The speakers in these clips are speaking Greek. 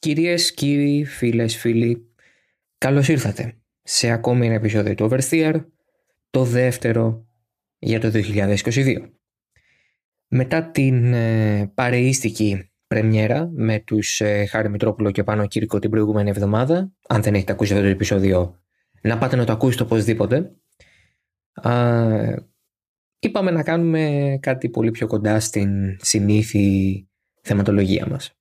Κυρίες, κύριοι, φίλες, φίλοι, καλώς ήρθατε σε ακόμη ένα επεισόδιο του Oversteer, το δεύτερο για το 2022. Μετά την ε, παρεΐστικη πρεμιέρα με τους ε, Χάρη Μητρόπουλο και Πάνο Κύρκο την προηγούμενη εβδομάδα, αν δεν έχετε ακούσει αυτό το επεισόδιο, να πάτε να το ακούσετε οπωσδήποτε. Α, είπαμε να κάνουμε κάτι πολύ πιο κοντά στην συνήθη θεματολογία μας.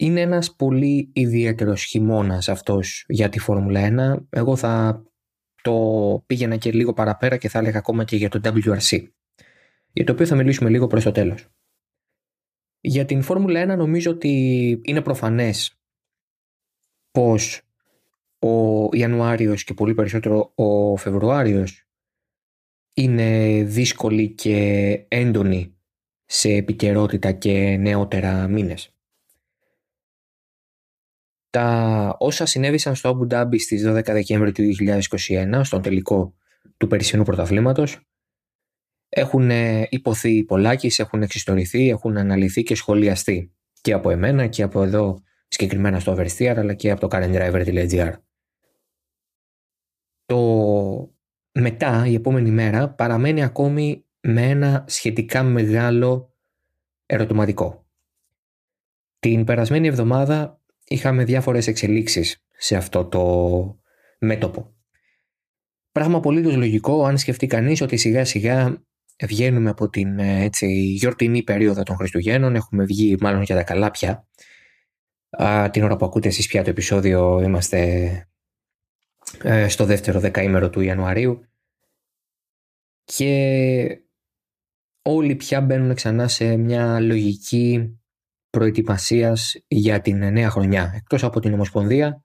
Είναι ένας πολύ ιδιαίτερος χειμώνας αυτός για τη Φόρμουλα 1. Εγώ θα το πήγαινα και λίγο παραπέρα και θα έλεγα ακόμα και για το WRC, για το οποίο θα μιλήσουμε λίγο προς το τέλος. Για την Φόρμουλα 1 νομίζω ότι είναι προφανές πως ο Ιανουάριος και πολύ περισσότερο ο Φεβρουάριος είναι δύσκολη και έντονη σε επικαιρότητα και νεότερα μήνες. Τα όσα συνέβησαν στο Abu Dhabi στις 12 Δεκέμβρη του 2021, στον τελικό του περσινού πρωταθλήματος, έχουν υποθεί πολλάκις, έχουν εξιστορηθεί, έχουν αναλυθεί και σχολιαστεί και από εμένα και από εδώ συγκεκριμένα στο Oversteer αλλά και από το currentdriver.gr. Το μετά, η επόμενη μέρα, παραμένει ακόμη με ένα σχετικά μεγάλο ερωτηματικό. Την περασμένη εβδομάδα είχαμε διάφορες εξελίξεις σε αυτό το μέτωπο. Πράγμα απολύτως λογικό αν σκεφτεί κανείς ότι σιγά σιγά βγαίνουμε από την έτσι, γιορτινή περίοδο των Χριστουγέννων, έχουμε βγει μάλλον για τα καλά πια. την ώρα που ακούτε εσείς πια το επεισόδιο είμαστε ε, στο δεύτερο δεκαήμερο του Ιανουαρίου και όλοι πια μπαίνουν ξανά σε μια λογική προετοιμασίας για την νέα χρονιά εκτός από την Ομοσπονδία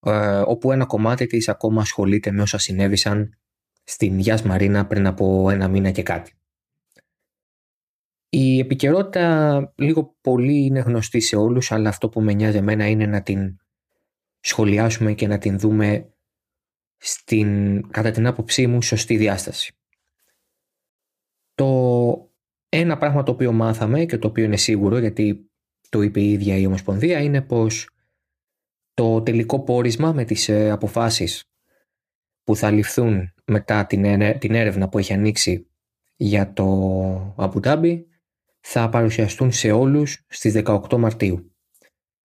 ε, όπου ένα κομμάτι της ακόμα ασχολείται με όσα συνέβησαν στην Γιάς Μαρίνα πριν από ένα μήνα και κάτι. Η επικαιρότητα λίγο πολύ είναι γνωστή σε όλους αλλά αυτό που με νοιάζει εμένα είναι να την σχολιάσουμε και να την δούμε στην, κατά την άποψή μου, σωστή διάσταση. Το ένα πράγμα το οποίο μάθαμε και το οποίο είναι σίγουρο γιατί το είπε η ίδια η Ομοσπονδία είναι πως το τελικό πόρισμα με τις ε, αποφάσεις που θα ληφθούν μετά την, την έρευνα που έχει ανοίξει για το Αμπουντάμπι θα παρουσιαστούν σε όλους στις 18 Μαρτίου.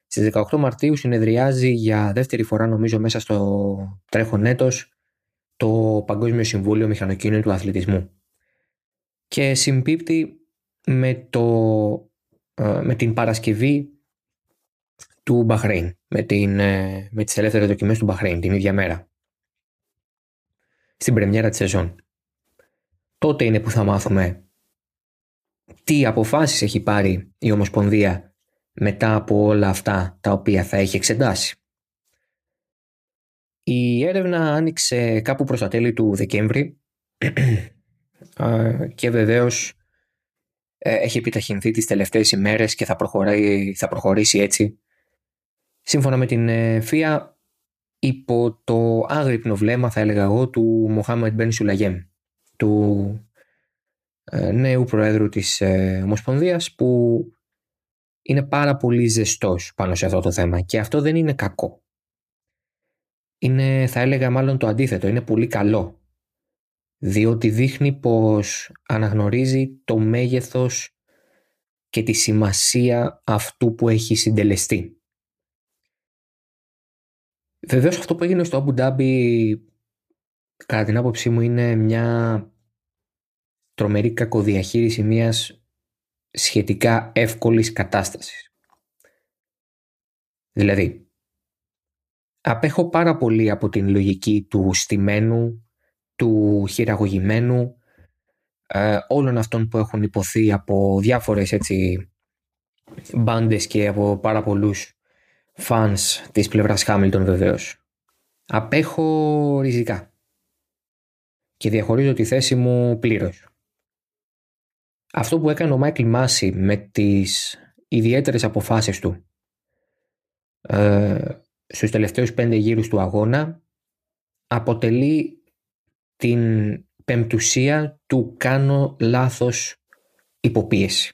Στις 18 Μαρτίου συνεδριάζει για δεύτερη φορά νομίζω μέσα στο τρέχον έτος το Παγκόσμιο Συμβούλιο Μηχανοκίνητου του Αθλητισμού και συμπίπτει με, το, ε, με την Παρασκευή του Μπαχρέιν, με, την, ε, με τις ελεύθερες δοκιμές του Μπαχρέιν την ίδια μέρα, στην πρεμιέρα της σεζόν. Τότε είναι που θα μάθουμε τι αποφάσεις έχει πάρει η Ομοσπονδία μετά από όλα αυτά τα οποία θα έχει εξετάσει. Η έρευνα άνοιξε κάπου προς τα τέλη του Δεκέμβρη και βεβαίως ε, έχει επιταχυνθεί τις τελευταίες ημέρες και θα, θα προχωρήσει έτσι σύμφωνα με την ε, ΦΙΑ υπό το άγρυπνο βλέμμα θα έλεγα εγώ του Μοχάμεντ Μπεν Σουλαγέμ του ε, νέου προέδρου της Ομοσπονδίας που είναι πάρα πολύ ζεστός πάνω σε αυτό το θέμα και αυτό δεν είναι κακό. Είναι θα έλεγα μάλλον το αντίθετο, είναι πολύ καλό. Διότι δείχνει πως αναγνωρίζει το μέγεθος και τη σημασία αυτού που έχει συντελεστεί. Βεβαίως αυτό που έγινε στο Abu Dhabi κατά την άποψή μου είναι μια τρομερή κακοδιαχείριση μιας σχετικά εύκολης κατάστασης. Δηλαδή, απέχω πάρα πολύ από την λογική του στημένου, του χειραγωγημένου, ε, όλων αυτών που έχουν υποθεί από διάφορες έτσι μπάντες και από πάρα πολλούς φανς της πλευράς Χάμιλτον βεβαίως. Απέχω ριζικά και διαχωρίζω τη θέση μου πλήρως. Αυτό που έκανε ο Μάικλ Μάσι με τις ιδιαίτερες αποφάσεις του ε, στους τελευταίους πέντε γύρους του αγώνα αποτελεί την πεμπτουσία του κάνω λάθος υποπίεση.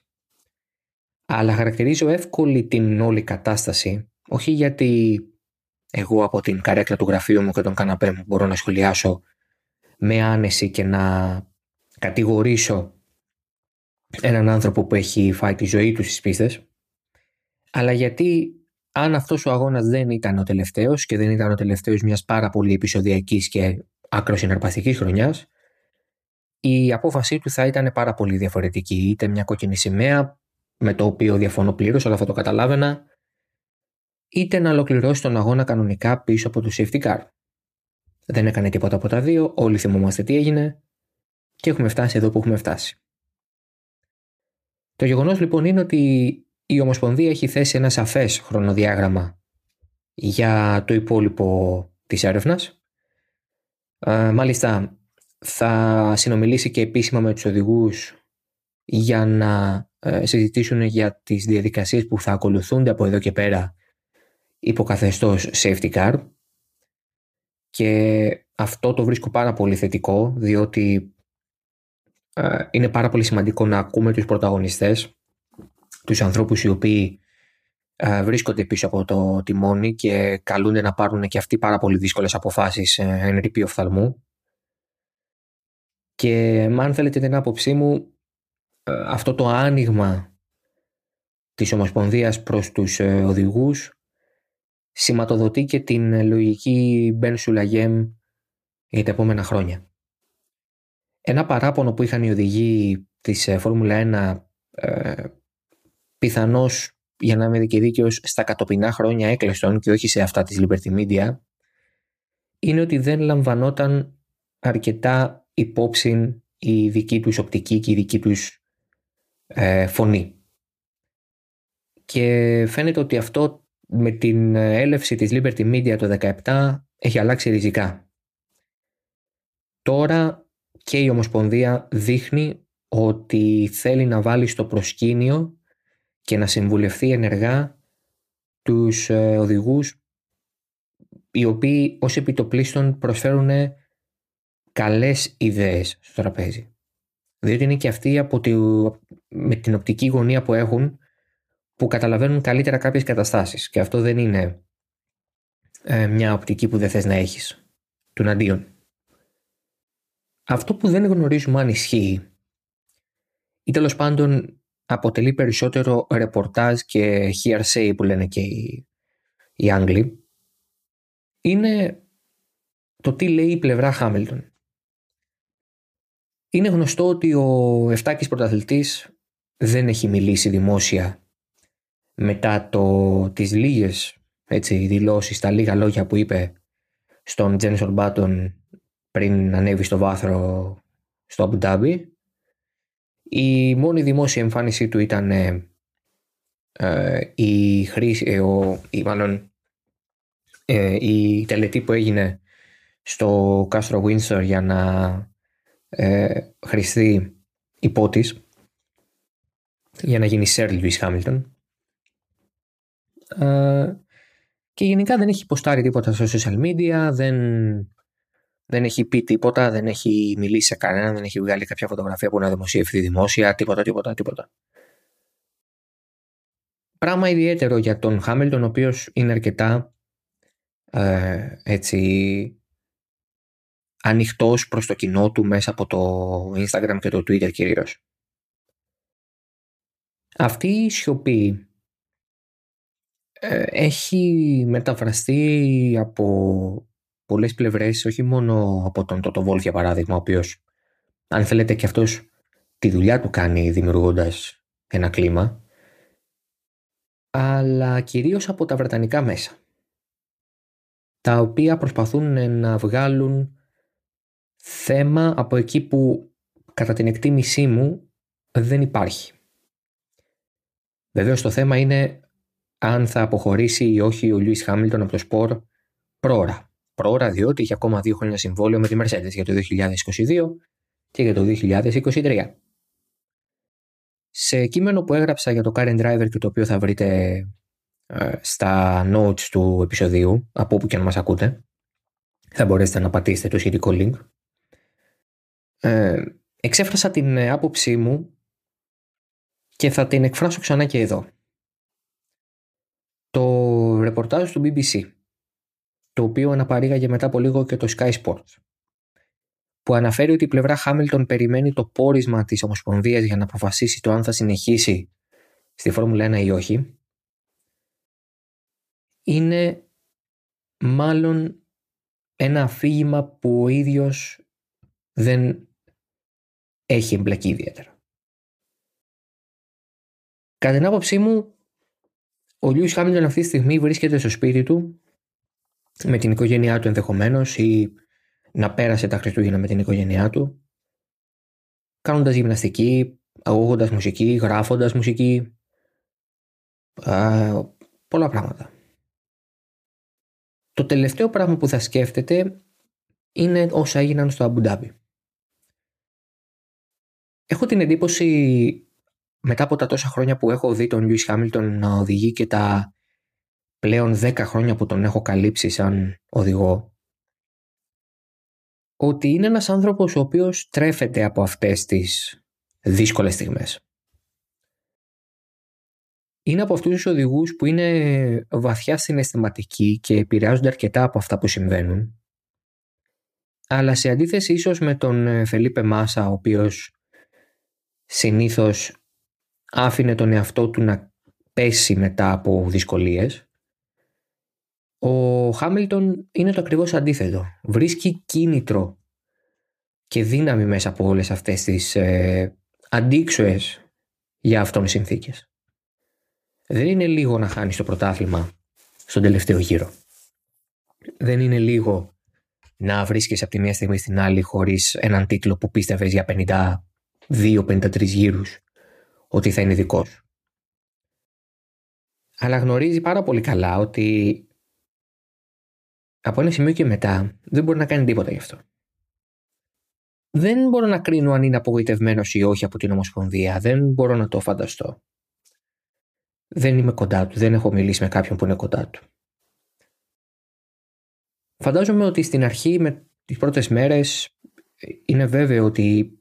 αλλά χαρακτηρίζω εύκολη την όλη κατάσταση, όχι γιατί εγώ από την καρέκλα του γραφείου μου και τον καναπέ μου μπορώ να σχολιάσω με άνεση και να κατηγορήσω έναν άνθρωπο που έχει φάει τη ζωή του στις πίστες, αλλά γιατί αν αυτός ο αγώνας δεν ήταν ο τελευταίος και δεν ήταν ο τελευταίος μιας πάρα πολύ επεισοδιακής και άκρο συναρπαστικής χρονιάς, η απόφασή του θα ήταν πάρα πολύ διαφορετική. Είτε μια κόκκινη σημαία, με το οποίο διαφωνώ πλήρως, αλλά θα το καταλάβαινα, είτε να ολοκληρώσει τον αγώνα κανονικά πίσω από το safety car. Δεν έκανε τίποτα από τα δύο, όλοι θυμόμαστε τι έγινε και έχουμε φτάσει εδώ που έχουμε φτάσει. Το γεγονός λοιπόν είναι ότι η Ομοσπονδία έχει θέσει ένα σαφές χρονοδιάγραμμα για το υπόλοιπο της έρευνας. Ε, μάλιστα θα συνομιλήσει και επίσημα με τους οδηγούς για να ε, συζητήσουν για τις διαδικασίες που θα ακολουθούνται από εδώ και πέρα υποκαθεστώς safety car και αυτό το βρίσκω πάρα πολύ θετικό διότι ε, είναι πάρα πολύ σημαντικό να ακούμε τους πρωταγωνιστές τους ανθρώπους οι οποίοι ε, βρίσκονται πίσω από το τιμόνι και καλούνται να πάρουν και αυτοί πάρα πολύ δύσκολες αποφάσεις εν ρηπεί οφθαλμού και αν θέλετε την άποψή μου αυτό το άνοιγμα της Ομοσπονδίας προς τους οδηγούς σηματοδοτεί και την λογική Μπεν Σουλαγέμ για τα επόμενα χρόνια. Ένα παράπονο που είχαν οι οδηγοί της ε, Φόρμουλα 1 ε, πιθανώς για να είμαι δικαιοδίκαιος στα κατοπινά χρόνια έκλειστον και όχι σε αυτά της Liberty Media είναι ότι δεν λαμβανόταν αρκετά υπόψη η δική τους οπτική και η δική τους ε, φωνή. Και φαίνεται ότι αυτό με την έλευση της Liberty Media το 2017 έχει αλλάξει ριζικά. Τώρα και η Ομοσπονδία δείχνει ότι θέλει να βάλει στο προσκήνιο και να συμβουλευτεί ενεργά τους ε, οδηγούς οι οποίοι ως επιτοπλίστων προσφέρουν καλές ιδέες στο τραπέζι. Διότι είναι και αυτοί από τη, με την οπτική γωνία που έχουν που καταλαβαίνουν καλύτερα κάποιες καταστάσεις και αυτό δεν είναι ε, μια οπτική που δεν θες να έχεις του αντίον. Αυτό που δεν γνωρίζουμε αν ισχύει ή τέλος πάντων αποτελεί περισσότερο ρεπορτάζ και hearsay που λένε και οι, οι Άγγλοι είναι το τι λέει η πλευρά Χάμιλτον. Είναι γνωστό ότι ο Εφτάκης πρωταθλητής δεν έχει μιλήσει δημόσια μετά το, τις λίγες έτσι, δηλώσεις, τα λίγα λόγια που είπε στον Τζένσον Μπάτον πριν ανέβει στο βάθρο στο Αμπουντάμπι. Η μόνη δημόσια εμφάνισή του ήταν ε, ε η χρήση, ε, ο, η, μάλλον, ε, η τελετή που έγινε στο Κάστρο Windsor για να ε, χρηστεί υπότης για να γίνει Σέρλ Λουίς Χάμιλτον ε, και γενικά δεν έχει ποστάρει τίποτα στα social media, δεν, δεν έχει πει τίποτα, δεν έχει μιλήσει σε κανέναν, δεν έχει βγάλει κάποια φωτογραφία που να δημοσιευθεί δημόσια, τίποτα, τίποτα, τίποτα. Πράγμα ιδιαίτερο για τον Χάμιλτον, ο οποίος είναι αρκετά ε, έτσι ανοιχτός προς το κοινό του μέσα από το Instagram και το Twitter κυρίως. Αυτή η σιωπή ε, έχει μεταφραστεί από πολλές πλευρές, όχι μόνο από τον Τότο για παράδειγμα, ο οποίος αν θέλετε και αυτός τη δουλειά του κάνει δημιουργώντας ένα κλίμα, αλλά κυρίως από τα βρετανικά μέσα, τα οποία προσπαθούν να βγάλουν θέμα από εκεί που κατά την εκτίμησή μου δεν υπάρχει. Βεβαίως το θέμα είναι αν θα αποχωρήσει ή όχι ο Λιούι Χάμιλτον από το σπορ πρόωρα. Πρόωρα διότι έχει ακόμα δύο χρόνια συμβόλαιο με τη Mercedes για το 2022 και για το 2023. Σε κείμενο που έγραψα για το Current Driver και το οποίο θα βρείτε ε, στα notes του επεισοδίου, από όπου και αν μας ακούτε, θα μπορέσετε να πατήσετε το σχετικό link. Ε, εξέφρασα την άποψή μου και θα την εκφράσω ξανά και εδώ. Το ρεπορτάζ του BBC, το οποίο αναπαρήγαγε μετά από λίγο και το Sky Sports, που αναφέρει ότι η πλευρά Χάμιλτον περιμένει το πόρισμα της Ομοσπονδίας για να αποφασίσει το αν θα συνεχίσει στη Φόρμουλα 1 ή όχι, είναι μάλλον ένα αφήγημα που ο ίδιος δεν έχει εμπλακεί ιδιαίτερα. Κατά την άποψή μου, ο Λιούις Χάμιλτον αυτή τη στιγμή βρίσκεται στο σπίτι του με την οικογένειά του ενδεχομένως ή να πέρασε τα Χριστούγεννα με την οικογένειά του κάνοντας γυμναστική, αγώγοντας μουσική, γράφοντας μουσική α, πολλά πράγματα. Το τελευταίο πράγμα που θα σκέφτεται είναι όσα έγιναν στο Αμπουντάμπι. Έχω την εντύπωση μετά από τα τόσα χρόνια που έχω δει τον Λιούις Χάμιλτον να οδηγεί και τα πλέον 10 χρόνια που τον έχω καλύψει σαν οδηγό ότι είναι ένας άνθρωπος ο οποίος τρέφεται από αυτές τις δύσκολες στιγμές. Είναι από αυτούς τους οδηγούς που είναι βαθιά συναισθηματικοί και επηρεάζονται αρκετά από αυτά που συμβαίνουν αλλά σε αντίθεση ίσως με τον Φελίπε Μάσα ο οποίος συνήθως άφηνε τον εαυτό του να πέσει μετά από δυσκολίες. Ο Χάμιλτον είναι το ακριβώς αντίθετο. Βρίσκει κίνητρο και δύναμη μέσα από όλες αυτές τις ε, αντίξωες για αυτόν συνθήκες. Δεν είναι λίγο να χάνεις το πρωτάθλημα στον τελευταίο γύρο. Δεν είναι λίγο να βρίσκεσαι από τη μία στιγμή στην άλλη χωρίς έναν τίτλο που πίστευες για 52-53 γύρους ότι θα είναι δικός σου. Αλλά γνωρίζει πάρα πολύ καλά ότι από ένα σημείο και μετά δεν μπορεί να κάνει τίποτα γι' αυτό. Δεν μπορώ να κρίνω αν είναι απογοητευμένος ή όχι από την Ομοσπονδία. Δεν μπορώ να το φανταστώ. Δεν είμαι κοντά του. Δεν έχω μιλήσει με κάποιον που είναι κοντά του. Φαντάζομαι ότι στην αρχή με τις πρώτες μέρες είναι βέβαιο ότι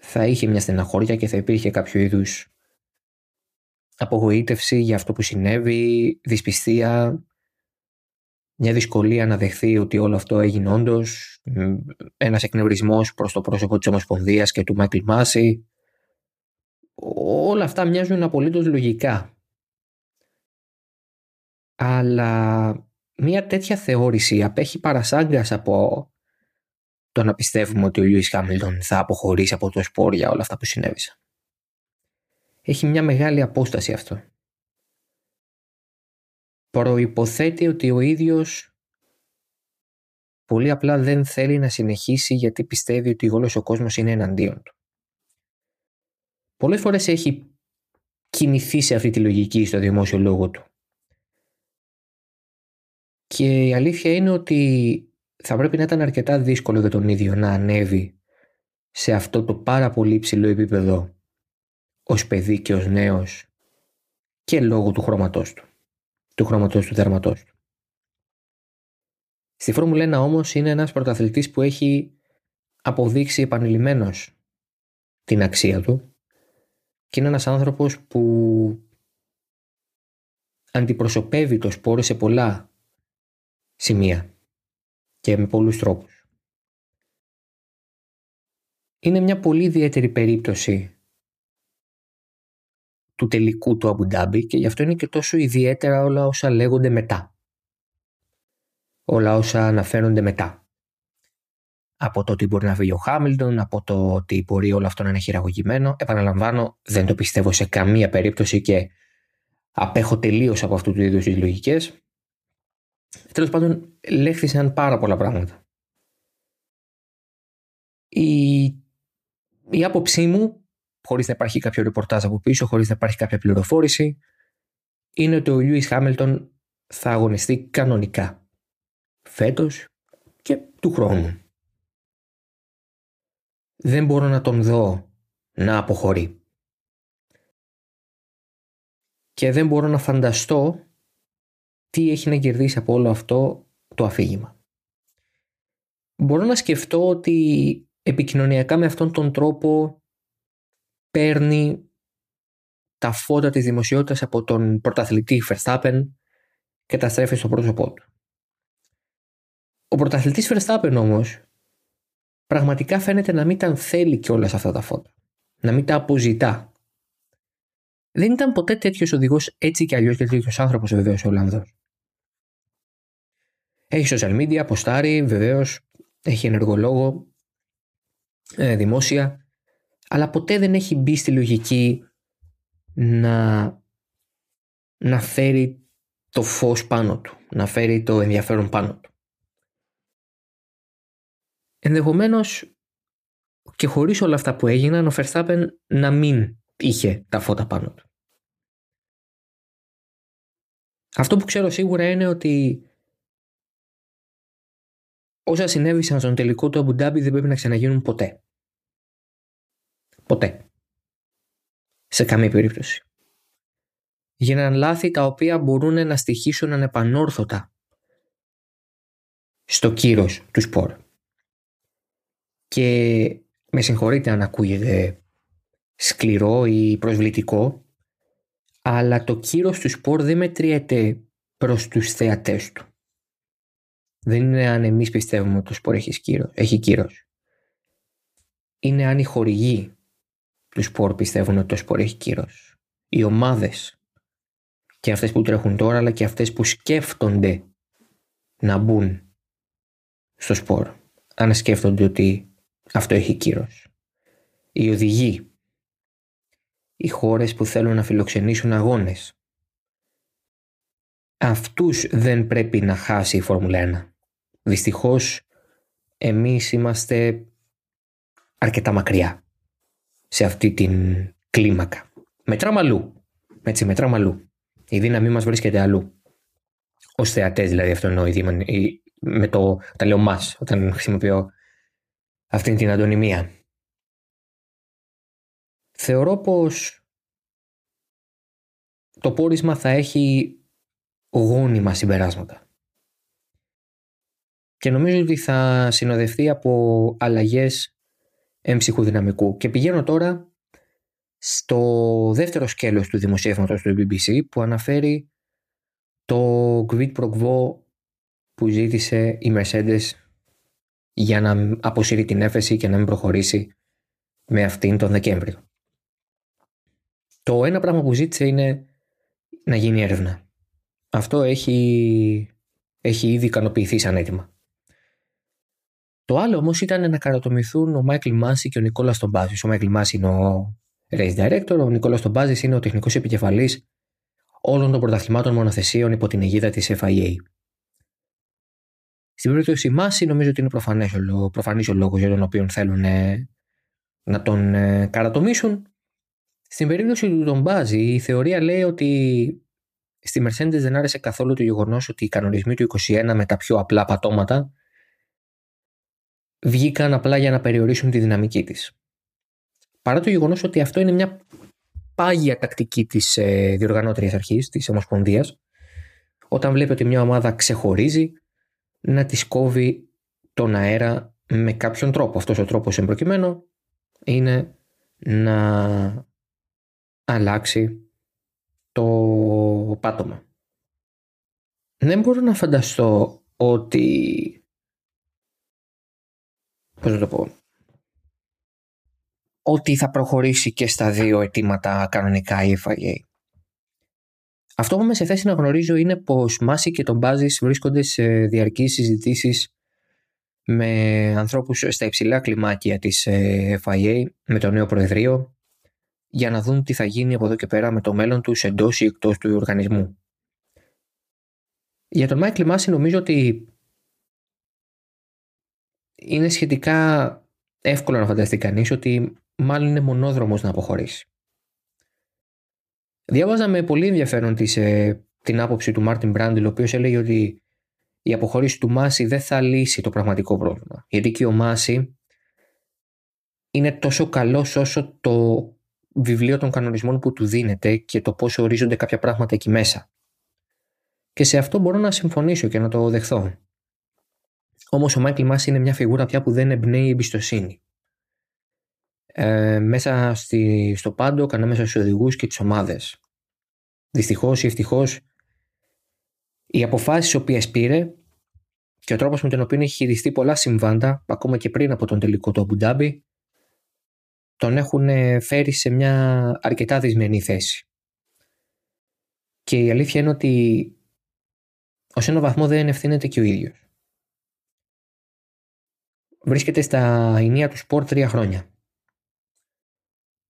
θα είχε μια στεναχώρια και θα υπήρχε κάποιο είδους απογοήτευση για αυτό που συνέβη, δυσπιστία, μια δυσκολία να δεχθεί ότι όλο αυτό έγινε όντως, ένας εκνευρισμός προς το πρόσωπο της Ομοσπονδίας και του Μάικλ Μάση. Όλα αυτά μοιάζουν απολύτως λογικά. Αλλά μια τέτοια θεώρηση απέχει παρασάγκας από το να πιστεύουμε ότι ο Λιούις Χάμιλτον θα αποχωρήσει από το σπορ για όλα αυτά που συνέβησαν. Έχει μια μεγάλη απόσταση αυτό. Προϋποθέτει ότι ο ίδιος πολύ απλά δεν θέλει να συνεχίσει γιατί πιστεύει ότι όλος ο κόσμος είναι εναντίον του. Πολλές φορές έχει κινηθεί σε αυτή τη λογική στο δημόσιο λόγο του. Και η αλήθεια είναι ότι θα πρέπει να ήταν αρκετά δύσκολο για τον ίδιο να ανέβει σε αυτό το πάρα πολύ ψηλό επίπεδο ως παιδί και ως νέος και λόγω του χρώματός του, του χρώματός του δέρματός του. Στη Φόρμουλα 1 όμως είναι ένας πρωταθλητής που έχει αποδείξει επανειλημμένος την αξία του και είναι ένας άνθρωπος που αντιπροσωπεύει το σπόρο σε πολλά σημεία και με πολλούς τρόπους. Είναι μια πολύ ιδιαίτερη περίπτωση του τελικού του Αμπουντάμπη και γι' αυτό είναι και τόσο ιδιαίτερα όλα όσα λέγονται μετά. Όλα όσα αναφέρονται μετά. Από το ότι μπορεί να βγει ο Χάμιλτον, από το ότι μπορεί όλο αυτό να είναι χειραγωγημένο. Επαναλαμβάνω, δεν το πιστεύω σε καμία περίπτωση και απέχω τελείως από αυτού του είδους τις λογικές. Τέλος πάντων, λέχθησαν πάρα πολλά πράγματα. Η, η άποψή μου, χωρίς να υπάρχει κάποιο ρεπορτάζ από πίσω, χωρίς να υπάρχει κάποια πληροφόρηση, είναι ότι ο Λιούις Χάμιλτον θα αγωνιστεί κανονικά. Φέτος και του χρόνου. Δεν μπορώ να τον δω να αποχωρεί. Και δεν μπορώ να φανταστώ τι έχει να κερδίσει από όλο αυτό το αφήγημα. Μπορώ να σκεφτώ ότι επικοινωνιακά με αυτόν τον τρόπο παίρνει τα φώτα της δημοσιότητας από τον πρωταθλητή Verstappen και τα στρέφει στο πρόσωπό του. Ο πρωταθλητής Verstappen όμως πραγματικά φαίνεται να μην τα θέλει και όλα αυτά τα φώτα. Να μην τα αποζητά. Δεν ήταν ποτέ τέτοιος οδηγός έτσι κι αλλιώς και τέτοιο άνθρωπος βεβαίως ο Ολλανδός. Έχει social media, ποστάρει, βεβαίως, έχει ενεργολόγο, ε, δημόσια, αλλά ποτέ δεν έχει μπει στη λογική να, να φέρει το φως πάνω του, να φέρει το ενδιαφέρον πάνω του. Ενδεχομένως και χωρίς όλα αυτά που έγιναν ο Verstappen να μην είχε τα φώτα πάνω του. Αυτό που ξέρω σίγουρα είναι ότι όσα συνέβησαν στον τελικό του Αμπουντάμπι δεν πρέπει να ξαναγίνουν ποτέ. Ποτέ. Σε καμία περίπτωση. Γίναν λάθη τα οποία μπορούν να στοιχήσουν ανεπανόρθωτα στο κύρος του σπορ. Και με συγχωρείτε αν ακούγεται σκληρό ή προσβλητικό, αλλά το κύρος του σπορ δεν μετριέται προς τους θεατές του. Δεν είναι αν εμείς πιστεύουμε ότι το σπορ έχει κύρος. Έχει κύρος. Είναι αν οι χορηγοί τους σπορ πιστεύουν ότι το σπορ έχει κύρος. Οι ομάδες και αυτές που τρέχουν τώρα αλλά και αυτές που σκέφτονται να μπουν στο σπορ αν σκέφτονται ότι αυτό έχει κύρος. Οι οδηγοί, οι χώρες που θέλουν να φιλοξενήσουν αγώνες. Αυτούς δεν πρέπει να χάσει η Φόρμουλα 1. Δυστυχώς εμείς είμαστε αρκετά μακριά σε αυτή την κλίμακα. Μετράμε αλλού. Έτσι, μετράμε αλλού. Η δύναμή μας βρίσκεται αλλού. Ω θεατές, δηλαδή, αυτό εννοώ. Με το, τα λέω μας, όταν χρησιμοποιώ αυτή την αντωνυμία. Θεωρώ πως το πόρισμα θα έχει γόνιμα συμπεράσματα. Και νομίζω ότι θα συνοδευτεί από αλλαγές έμψυχου δυναμικού. Και πηγαίνω τώρα στο δεύτερο σκέλος του δημοσίευματος του BBC που αναφέρει το quid pro quo που ζήτησε η Mercedes για να αποσύρει την έφεση και να μην προχωρήσει με αυτήν τον Δεκέμβριο. Το ένα πράγμα που ζήτησε είναι να γίνει έρευνα. Αυτό έχει, έχει ήδη ικανοποιηθεί σαν έτοιμα. Το άλλο όμως ήταν να καρατομηθούν ο Μάικλ Μάση και ο Νικόλας Τομπάζης. Ο Μάικλ Μάση είναι ο race director, ο Νικόλας Τομπάζης είναι ο τεχνικός επικεφαλής όλων των πρωταθλημάτων μονοθεσίων υπό την αιγίδα της FIA. Στην περίπτωση Μάση νομίζω ότι είναι προφανής ο λόγος για τον οποίο θέλουν ε, να τον ε, καρατομήσουν. Στην περίπτωση του τον Μπάζη, η θεωρία λέει ότι στη Mercedes δεν άρεσε καθόλου το γεγονός ότι οι κανονισμοί του 21 με τα πιο απλά πατώματα βγήκαν απλά για να περιορίσουν τη δυναμική της. Παρά το γεγονός ότι αυτό είναι μια πάγια τακτική της ε, διοργανώτριας αρχής, της Ομοσπονδίας, όταν βλέπει ότι μια ομάδα ξεχωρίζει, να της κόβει τον αέρα με κάποιον τρόπο. Αυτός ο τρόπος εμπροκειμένο είναι να αλλάξει το πάτωμα. Δεν μπορώ να φανταστώ ότι πώς να το πω, ότι θα προχωρήσει και στα δύο αιτήματα κανονικά η FIA. Αυτό που είμαι σε θέση να γνωρίζω είναι πως Μάση και τον Μπάζης βρίσκονται σε διαρκείς συζητήσεις με ανθρώπους στα υψηλά κλιμάκια της ε, FIA, με το νέο Προεδρείο, για να δουν τι θα γίνει από εδώ και πέρα με το μέλλον τους εντός ή εκτός του οργανισμού. Για τον Μάικλ Μάση νομίζω ότι είναι σχετικά εύκολο να φανταστεί κανείς ότι μάλλον είναι μονόδρομος να αποχωρήσει. Διάβαζα με πολύ ενδιαφέρον της, ε, την άποψη του Μάρτιν Μπραντλ, ο οποίος έλεγε ότι η αποχώρηση του Μάση δεν θα λύσει το πραγματικό πρόβλημα. Γιατί και ο Μάση είναι τόσο καλός όσο το βιβλίο των κανονισμών που του δίνεται και το πώς ορίζονται κάποια πράγματα εκεί μέσα. Και σε αυτό μπορώ να συμφωνήσω και να το δεχθώ. Όμως ο Μάικλ Μάση είναι μια φιγούρα πια που δεν εμπνέει εμπιστοσύνη. ε, μέσα στη, στο πάντο ανάμεσα στους οδηγούς και τις ομάδες. Δυστυχώς ή ευτυχώς οι αποφάσεις οποίες πήρε και ο τρόπος με τον οποίο έχει χειριστεί πολλά συμβάντα ακόμα και πριν από τον τελικό του Αμπουντάμπι τον έχουν φέρει σε μια αρκετά δυσμενή θέση. Και η αλήθεια είναι ότι ως ένα βαθμό δεν ευθύνεται και ο ίδιος. Βρίσκεται στα ενία του σπορ τρία χρόνια.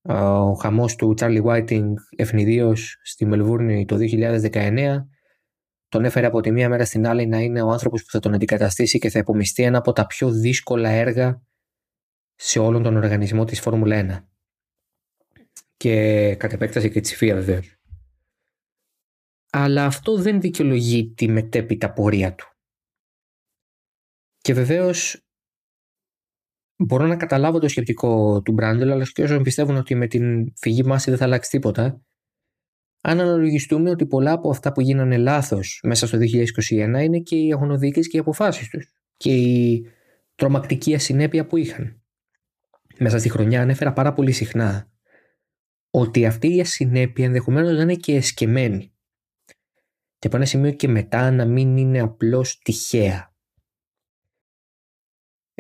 Ο χαμός του Charlie Whiting ευνηδίως στη Μελβούρνη το 2019 τον έφερε από τη μία μέρα στην άλλη να είναι ο άνθρωπος που θα τον αντικαταστήσει και θα υπομειστεί ένα από τα πιο δύσκολα έργα σε όλον τον οργανισμό της Φόρμουλα 1. Και κατ' επέκταση και της FIA βεβαίως. Αλλά αυτό δεν δικαιολογεί τη μετέπειτα πορεία του. Και βεβαίως μπορώ να καταλάβω το σκεπτικό του Μπράντελ, αλλά και όσων πιστεύουν ότι με την φυγή Μάση δεν θα αλλάξει τίποτα, αν αναλογιστούμε ότι πολλά από αυτά που γίνανε λάθος μέσα στο 2021 είναι και οι αγωνοδίκες και οι αποφάσεις τους και η τρομακτική ασυνέπεια που είχαν. Μέσα στη χρονιά ανέφερα πάρα πολύ συχνά ότι αυτή η ασυνέπεια ενδεχομένως να είναι και εσκεμμένη. Και από ένα σημείο και μετά να μην είναι απλώς τυχαία.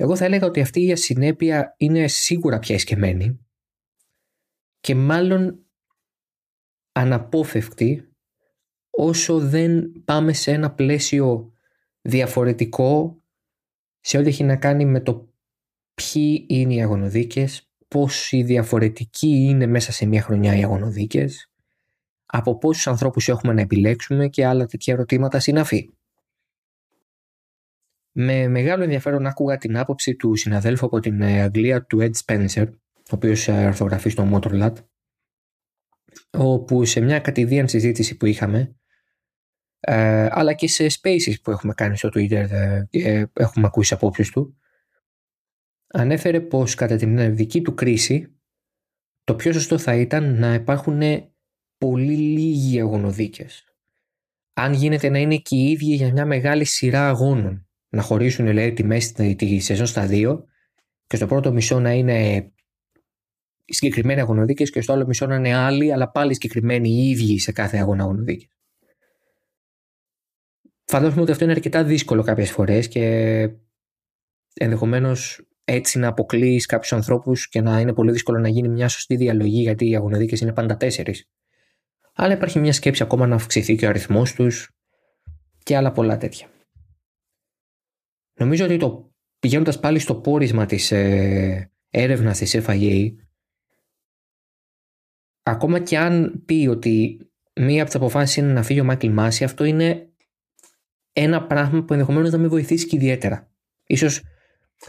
Εγώ θα έλεγα ότι αυτή η ασυνέπεια είναι σίγουρα πια εσκεμμένη και μάλλον αναπόφευκτη όσο δεν πάμε σε ένα πλαίσιο διαφορετικό σε ό,τι έχει να κάνει με το ποιοι είναι οι αγωνοδίκες, πόσοι διαφορετικοί είναι μέσα σε μια χρονιά οι αγωνοδίκες, από πόσους ανθρώπους έχουμε να επιλέξουμε και άλλα τέτοια ερωτήματα συναφή. Με μεγάλο ενδιαφέρον άκουγα την άποψη του συναδέλφου από την ε, Αγγλία του Ed Spencer, ο οποίος ε, ορθογραφεί στο Motorlab, όπου σε μια κατηδίαν συζήτηση που είχαμε, ε, αλλά και σε spaces που έχουμε κάνει στο Twitter, έχουμε ακούσει απόψεις του, ανέφερε πως κατά την δική του κρίση το πιο σωστό θα ήταν να υπάρχουν πολύ λίγοι αγωνοδίκες. Αν γίνεται να είναι και οι ίδιοι για μια μεγάλη σειρά αγώνων να χωρίσουν λέει, τη μέση τη σεζόν στα δύο και στο πρώτο μισό να είναι συγκεκριμένοι αγωνοδίκες και στο άλλο μισό να είναι άλλοι, αλλά πάλι συγκεκριμένοι οι ίδιοι σε κάθε αγώνα αγωνοδίκες. Φαντάζομαι ότι αυτό είναι αρκετά δύσκολο κάποιες φορές και ενδεχομένως έτσι να αποκλείεις κάποιους ανθρώπους και να είναι πολύ δύσκολο να γίνει μια σωστή διαλογή γιατί οι αγωνοδίκες είναι πάντα τέσσερις. Αλλά υπάρχει μια σκέψη ακόμα να αυξηθεί και ο αριθμός τους και άλλα πολλά τέτοια. Νομίζω ότι το πηγαίνοντας πάλι στο πόρισμα της ε, έρευνας της FIA ακόμα και αν πει ότι μία από τις αποφάσεις είναι να φύγει ο Μάικλ Μάση αυτό είναι ένα πράγμα που ενδεχομένως να με βοηθήσει και ιδιαίτερα. Ίσως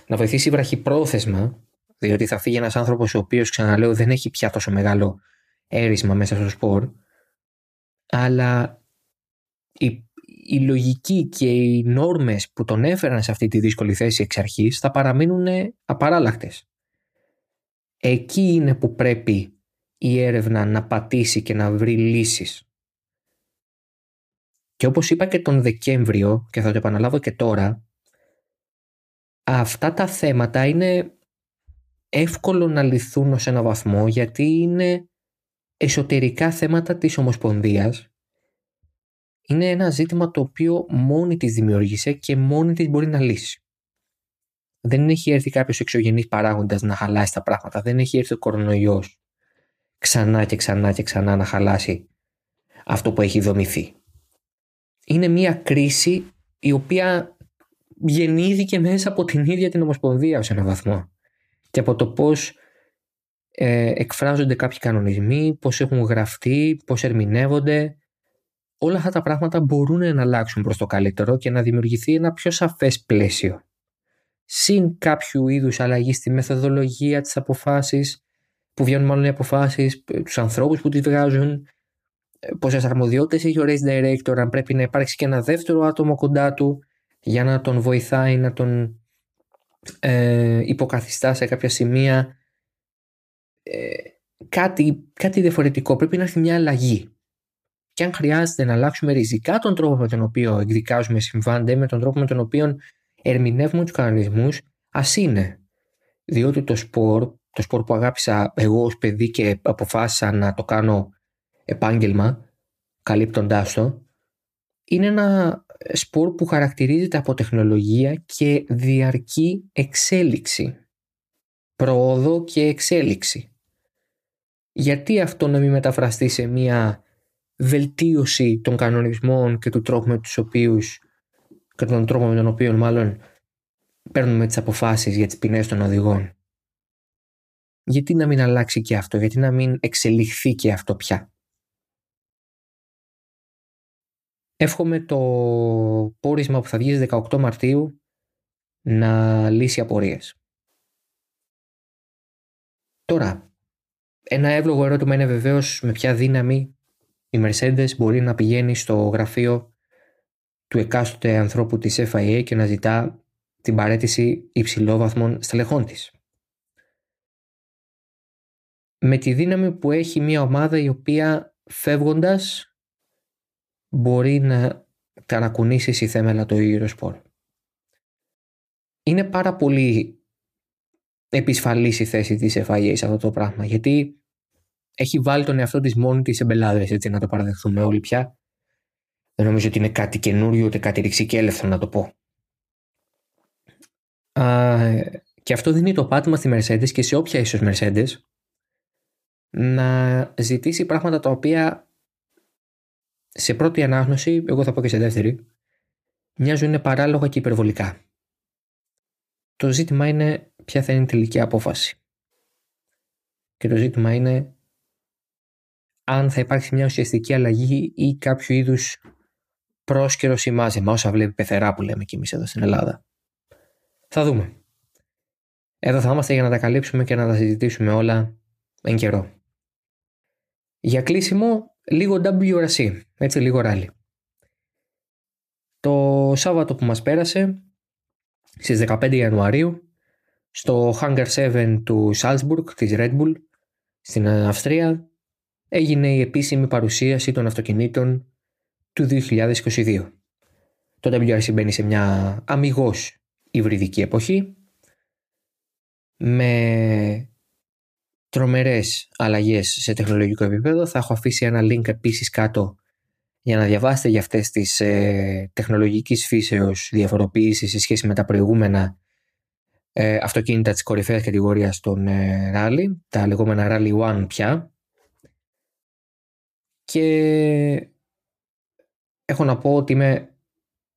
να βοηθήσει βραχυπρόθεσμα διότι θα φύγει ένας άνθρωπος ο οποίος ξαναλέω δεν έχει πια τόσο μεγάλο έρισμα μέσα στο σπορ αλλά η η λογική και οι νόρμες που τον έφεραν σε αυτή τη δύσκολη θέση εξ αρχής θα παραμείνουν απαράλλακτες. Εκεί είναι που πρέπει η έρευνα να πατήσει και να βρει λύσεις. Και όπως είπα και τον Δεκέμβριο και θα το επαναλάβω και τώρα, αυτά τα θέματα είναι εύκολο να λυθούν ως ένα βαθμό γιατί είναι εσωτερικά θέματα της Ομοσπονδίας είναι ένα ζήτημα το οποίο μόνη της δημιούργησε και μόνη της μπορεί να λύσει. Δεν έχει έρθει κάποιος εξωγενής παράγοντας να χαλάσει τα πράγματα. Δεν έχει έρθει ο κορονοϊός ξανά και ξανά και ξανά να χαλάσει αυτό που έχει δομηθεί. Είναι μια κρίση η οποία γεννήθηκε μέσα από την ίδια την Ομοσπονδία ως έναν βαθμό και από το πώς ε, εκφράζονται κάποιοι κανονισμοί, πώς έχουν γραφτεί, πώς ερμηνεύονται όλα αυτά τα πράγματα μπορούν να αλλάξουν προς το καλύτερο και να δημιουργηθεί ένα πιο σαφές πλαίσιο. Συν κάποιου είδους αλλαγή στη μεθοδολογία της αποφάσης, που βγαίνουν μάλλον οι αποφάσεις, τους ανθρώπους που τις βγάζουν, πόσες αρμοδιότητες έχει ο race director, αν πρέπει να υπάρξει και ένα δεύτερο άτομο κοντά του για να τον βοηθάει, να τον ε, υποκαθιστά σε κάποια σημεία. Ε, κάτι, κάτι διαφορετικό, πρέπει να έρθει μια αλλαγή και αν χρειάζεται να αλλάξουμε ριζικά τον τρόπο με τον οποίο εκδικάζουμε συμβάντα ή με τον τρόπο με τον οποίο ερμηνεύουμε τους κανονισμούς, ας είναι. Διότι το σπορ το σπορ που αγάπησα εγώ ως παιδί και αποφάσισα να το κάνω επάγγελμα, καλύπτοντάς το, είναι ένα σπορ που χαρακτηρίζεται από τεχνολογία και διαρκή εξέλιξη. Πρόοδο και εξέλιξη. Γιατί αυτό να μην μεταφραστεί σε μια βελτίωση των κανονισμών και του τρόπου με τους οποίους και τον τρόπο με τον οποίο μάλλον παίρνουμε τις αποφάσεις για τις ποινές των οδηγών. Γιατί να μην αλλάξει και αυτό, γιατί να μην εξελιχθεί και αυτό πια; Εύχομαι το πόρισμα που θα βγει 18 Μαρτίου να λύσει απορίες. Τώρα, ένα εύλογο ερώτημα είναι βεβαίως με ποια δύναμη η Mercedes μπορεί να πηγαίνει στο γραφείο του εκάστοτε ανθρώπου της FIA και να ζητά την παρέτηση υψηλόβαθμων στελεχών της. Με τη δύναμη που έχει μια ομάδα η οποία φεύγοντας μπορεί να κανακουνήσει στη θέμελα το Eurosport. Είναι πάρα πολύ επισφαλής η θέση της FIA σε αυτό το πράγμα γιατί έχει βάλει τον εαυτό της μόνη της εμπελάδες έτσι να το παραδεχθούμε όλοι πια. Δεν νομίζω ότι είναι κάτι καινούριο ούτε κάτι ρηξικέλευθο να το πω. Α, και αυτό δίνει το πάτημα στη Mercedes και σε όποια ίσως Mercedes να ζητήσει πράγματα τα οποία σε πρώτη ανάγνωση, εγώ θα πω και σε δεύτερη, μοιάζουν παράλογα και υπερβολικά. Το ζήτημα είναι ποια θα είναι η τελική απόφαση. Και το ζήτημα είναι αν θα υπάρξει μια ουσιαστική αλλαγή ή κάποιο είδους πρόσκαιρος σημάζεμα, όσα βλέπει πεθερά που λέμε κι εμείς εδώ στην Ελλάδα. Θα δούμε. Εδώ θα είμαστε για να τα καλύψουμε και να τα συζητήσουμε όλα εν καιρό. Για κλείσιμο, λίγο WRC, έτσι λίγο ράλι. Το Σάββατο που μας πέρασε, στις 15 Ιανουαρίου, στο Hangar 7 του Salzburg της Red Bull, στην Αυστρία, έγινε η επίσημη παρουσίαση των αυτοκινήτων του 2022. Το WRC μπαίνει σε μια αμυγός υβριδική εποχή με τρομερές αλλαγές σε τεχνολογικό επίπεδο. Θα έχω αφήσει ένα link επίσης κάτω για να διαβάσετε για αυτές τις ε, τεχνολογικής φύσεως διαφοροποιήσεις σε σχέση με τα προηγούμενα ε, αυτοκίνητα της κορυφαίας κατηγορίας των ε, Rally, τα λεγόμενα Rally One πια. Και έχω να πω ότι είμαι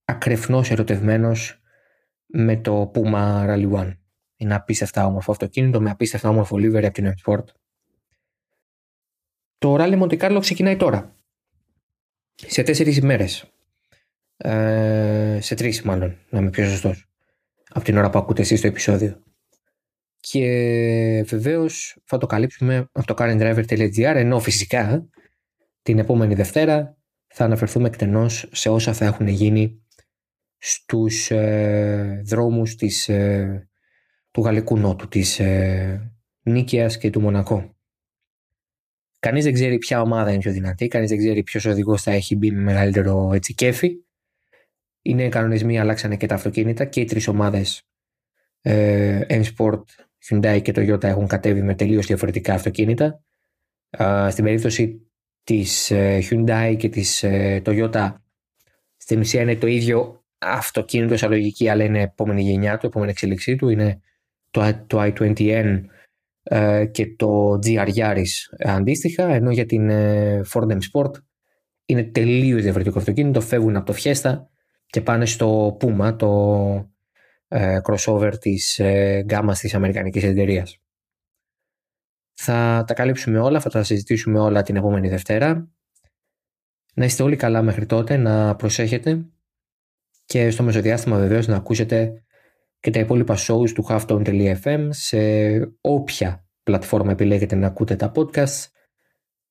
ακρεφνώς ερωτευμένος με το Puma Rally One. Είναι απίστευτα όμορφο αυτοκίνητο με απίστευτα όμορφο livery από την M-Sport. Το Rally Monte Carlo ξεκινάει τώρα. Σε τέσσερις ημέρες. Ε, σε τρεις μάλλον, να είμαι πιο σωστός. Από την ώρα που ακούτε εσείς το επεισόδιο. Και βεβαίως θα το καλύψουμε από το currentdriver.gr ενώ φυσικά την επόμενη Δευτέρα θα αναφερθούμε εκτενώς σε όσα θα έχουν γίνει στους ε, δρόμους της, ε, του Γαλλικού Νότου, της ε, Νίκαιας και του Μονακό. Κανείς δεν ξέρει ποια ομάδα είναι πιο δυνατή, κανείς δεν ξέρει ποιος οδηγός θα έχει μπει με μεγαλύτερο έτσι, κέφι. Είναι κανονισμοί, αλλάξανε και τα αυτοκίνητα και οι τρεις ομάδες ε, M-Sport, Hyundai και Toyota έχουν κατέβει με τελείως διαφορετικά αυτοκίνητα. στην περίπτωση της ε, Hyundai και της ε, Toyota στην ουσία είναι το ίδιο αυτοκίνητο σαν λογική αλλά είναι επόμενη γενιά του, επόμενη εξέλιξή του είναι το, το i20N ε, και το GR Yaris αντίστοιχα ενώ για την Ford M Sport είναι τελείως διαφορετικό αυτοκίνητο φεύγουν από το Fiesta και πάνε στο Puma το crossover της γκάμας της αμερικανικής εταιρείας. Θα τα καλύψουμε όλα, θα τα συζητήσουμε όλα την επόμενη Δευτέρα. Να είστε όλοι καλά μέχρι τότε, να προσέχετε και στο μεσοδιάστημα βεβαίως να ακούσετε και τα υπόλοιπα shows του halftone.fm σε όποια πλατφόρμα επιλέγετε να ακούτε τα podcast.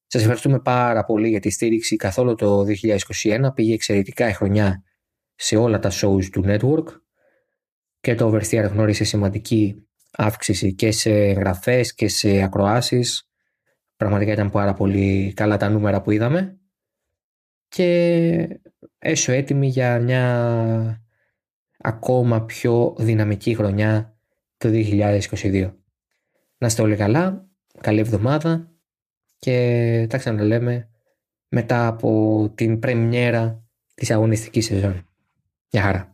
Σας ευχαριστούμε πάρα πολύ για τη στήριξη καθόλου το 2021. Πήγε εξαιρετικά η χρονιά σε όλα τα shows του network και το Oversteer γνώρισε σημαντική αύξηση και σε εγγραφέ και σε ακροάσεις. Πραγματικά ήταν πάρα πολύ καλά τα νούμερα που είδαμε και έσω έτοιμοι για μια ακόμα πιο δυναμική χρονιά το 2022. Να είστε όλοι καλά, καλή εβδομάδα και τα ξαναλέμε μετά από την πρεμιέρα της αγωνιστικής σεζόν. Γεια χαρά.